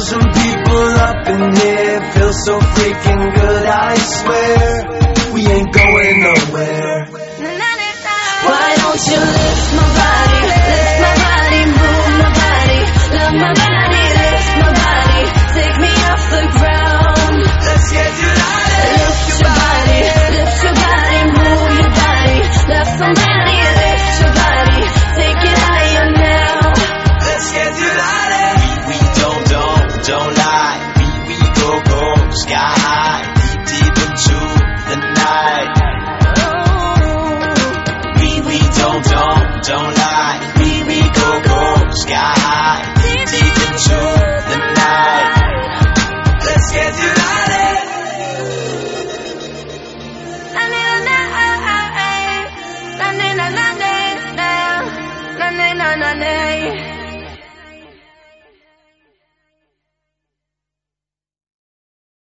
thousand people up in here. Feel so freaking good, I swear. We ain't going nowhere. Why don't you sky, deep into the night. Oh, We, we don't, don't, don't lie.